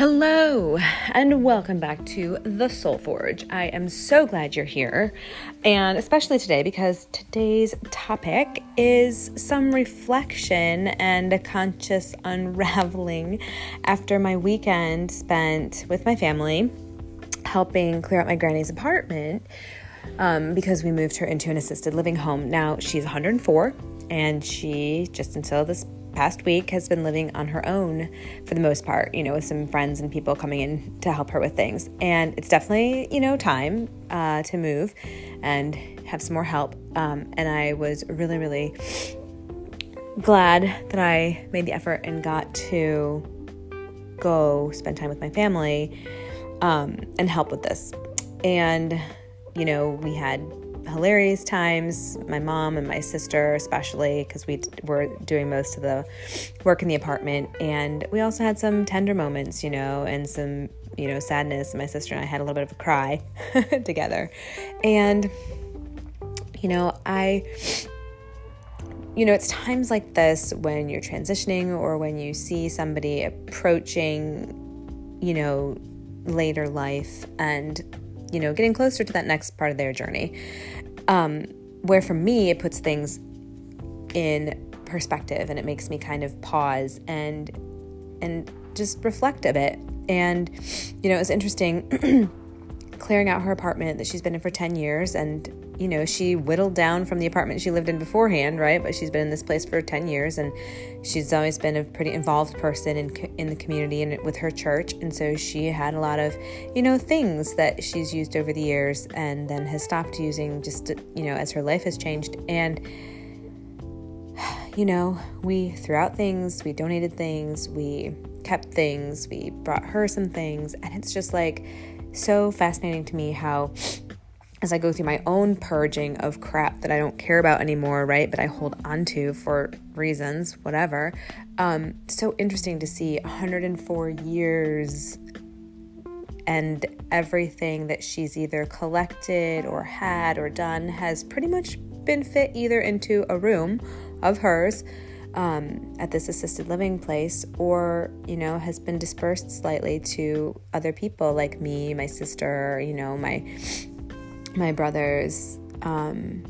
Hello, and welcome back to The Soul Forge. I am so glad you're here, and especially today because today's topic is some reflection and a conscious unraveling after my weekend spent with my family helping clear out my granny's apartment um, because we moved her into an assisted living home. Now she's 104, and she just until this past week has been living on her own for the most part, you know, with some friends and people coming in to help her with things. And it's definitely, you know, time uh, to move and have some more help. Um, and I was really, really glad that I made the effort and got to go spend time with my family um, and help with this. And, you know, we had hilarious times. My mom and my sister, especially, because we were doing most of the work in the apartment. And we also had some tender moments, you know, and some, you know, sadness. My sister and I had a little bit of a cry together. And, you know, I. You know, it's times like this when you're transitioning or when you see somebody approaching, you know, later life and you know, getting closer to that next part of their journey. Um, where for me, it puts things in perspective and it makes me kind of pause and and just reflect a bit. And you know, it's interesting clearing out her apartment that she's been in for 10 years and you know, she whittled down from the apartment she lived in beforehand, right? But she's been in this place for 10 years and she's always been a pretty involved person in, in the community and with her church. And so she had a lot of, you know, things that she's used over the years and then has stopped using just, you know, as her life has changed. And, you know, we threw out things, we donated things, we kept things, we brought her some things. And it's just like so fascinating to me how as I go through my own purging of crap that I don't care about anymore, right? But I hold on to for reasons, whatever. Um, so interesting to see 104 years and everything that she's either collected or had or done has pretty much been fit either into a room of hers um, at this assisted living place or, you know, has been dispersed slightly to other people like me, my sister, you know, my my brothers um,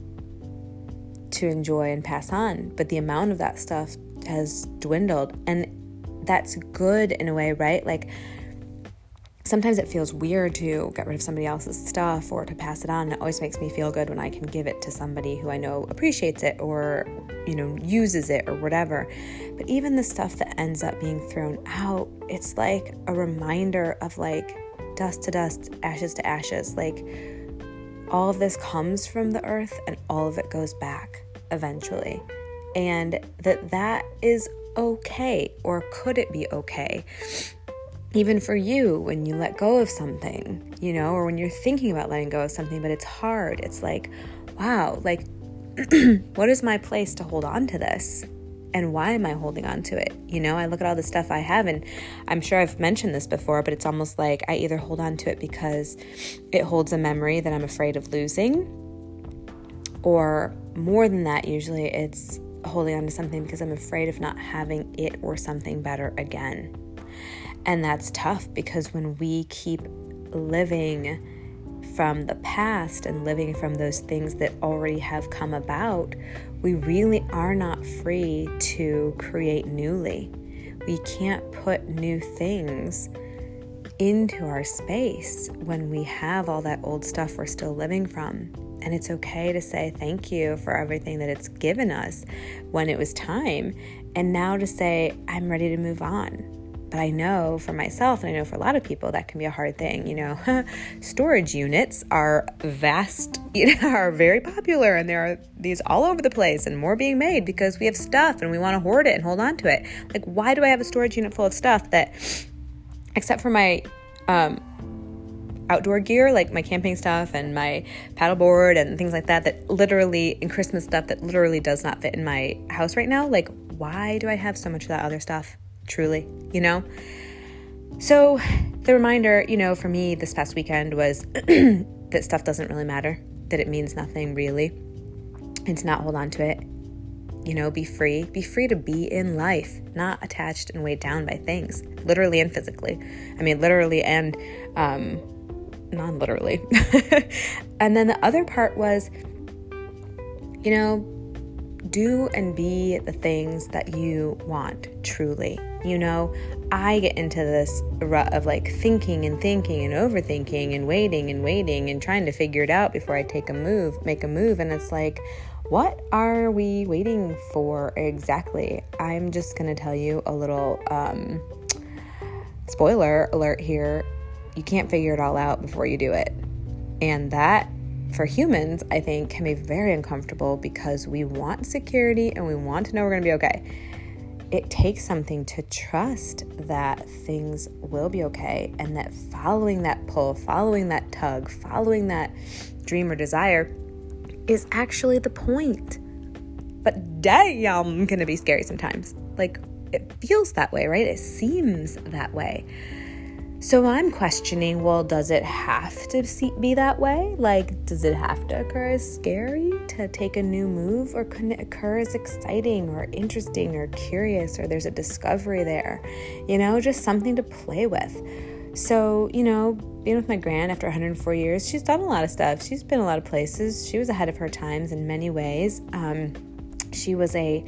to enjoy and pass on. But the amount of that stuff has dwindled. And that's good in a way, right? Like sometimes it feels weird to get rid of somebody else's stuff or to pass it on. It always makes me feel good when I can give it to somebody who I know appreciates it or, you know, uses it or whatever. But even the stuff that ends up being thrown out, it's like a reminder of like dust to dust, ashes to ashes. Like, all of this comes from the earth and all of it goes back eventually. And that that is okay or could it be okay? Even for you when you let go of something, you know, or when you're thinking about letting go of something but it's hard. It's like, wow, like what is my place to hold on to this? and why am I holding on to it? You know, I look at all the stuff I have, and I'm sure I've mentioned this before, but it's almost like I either hold on to it because it holds a memory that I'm afraid of losing, or more than that, usually it's holding on to something because I'm afraid of not having it or something better again. And that's tough because when we keep living from the past and living from those things that already have come about, we really are not free to create newly. We can't put new things into our space when we have all that old stuff we're still living from. And it's okay to say thank you for everything that it's given us when it was time. And now to say, I'm ready to move on. But I know for myself, and I know for a lot of people, that can be a hard thing. You know, storage units are vast, you know, are very popular, and there are these all over the place, and more being made because we have stuff and we want to hoard it and hold on to it. Like, why do I have a storage unit full of stuff that, except for my um, outdoor gear, like my camping stuff and my paddleboard and things like that, that literally, and Christmas stuff that literally does not fit in my house right now? Like, why do I have so much of that other stuff? Truly, you know? So, the reminder, you know, for me this past weekend was that stuff doesn't really matter, that it means nothing really, and to not hold on to it. you know, be free. Be free to be in life, not attached and weighed down by things, literally and physically. I mean, literally and um, non literally. and then the other part was, you know, do and be the things that you want truly. You know, I get into this rut of like thinking and thinking and overthinking and waiting and waiting and trying to figure it out before I take a move, make a move. And it's like, what are we waiting for exactly? I'm just going to tell you a little um, spoiler alert here. You can't figure it all out before you do it. And that for humans, I think, can be very uncomfortable because we want security and we want to know we're going to be okay. It takes something to trust that things will be okay and that following that pull, following that tug, following that dream or desire is actually the point. But damn, gonna be scary sometimes. Like, it feels that way, right? It seems that way. So I'm questioning well, does it have to be that way? Like, does it have to occur as scary to take a new move, or can it occur as exciting or interesting or curious, or there's a discovery there? You know, just something to play with. So, you know, being with my grand after 104 years, she's done a lot of stuff. She's been a lot of places. She was ahead of her times in many ways. Um, she was a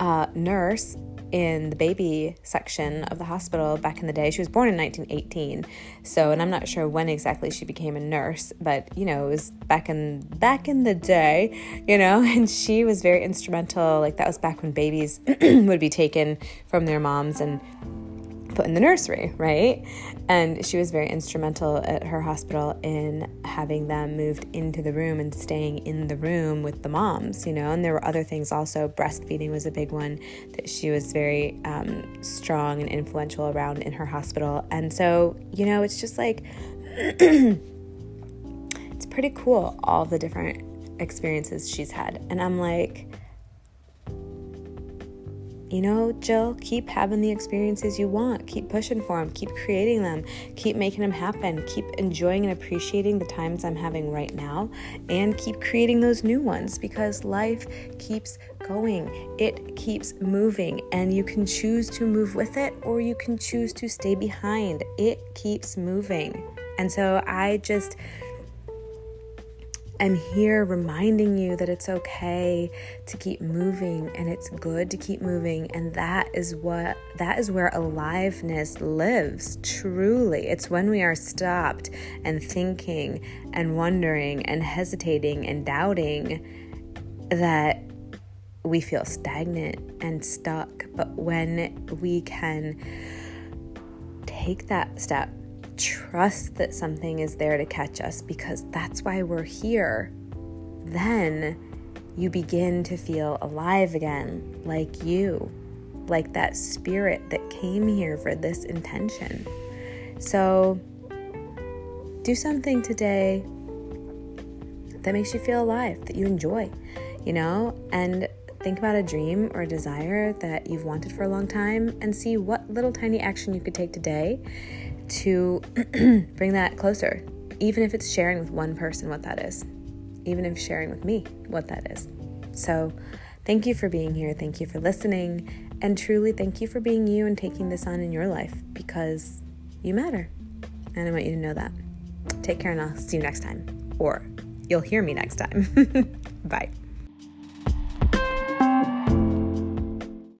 uh, nurse in the baby section of the hospital back in the day. She was born in 1918. So, and I'm not sure when exactly she became a nurse, but you know, it was back in back in the day, you know, and she was very instrumental. Like that was back when babies would be taken from their moms and put in the nursery, right? And she was very instrumental at her hospital in having them moved into the room and staying in the room with the moms, you know. And there were other things also. Breastfeeding was a big one that she was very um, strong and influential around in her hospital. And so, you know, it's just like, it's pretty cool, all the different experiences she's had. And I'm like, you know, Jill, keep having the experiences you want. Keep pushing for them. Keep creating them. Keep making them happen. Keep enjoying and appreciating the times I'm having right now. And keep creating those new ones because life keeps going. It keeps moving. And you can choose to move with it or you can choose to stay behind. It keeps moving. And so I just am here reminding you that it's okay to keep moving and it's good to keep moving. And that is what that is where aliveness lives truly. It's when we are stopped and thinking and wondering and hesitating and doubting that we feel stagnant and stuck. But when we can take that step trust that something is there to catch us because that's why we're here, then you begin to feel alive again, like you, like that spirit that came here for this intention. So, do something today that makes you feel alive, that you enjoy, you know, and think about a dream or a desire that you've wanted for a long time and see what little tiny action you could take today to bring that closer, even if it's sharing with one person what that is, even if sharing with me what that is. So, thank you for being here. Thank you for listening. And truly, thank you for being you and taking this on in your life because you matter. And I want you to know that. Take care, and I'll see you next time. Or you'll hear me next time. Bye.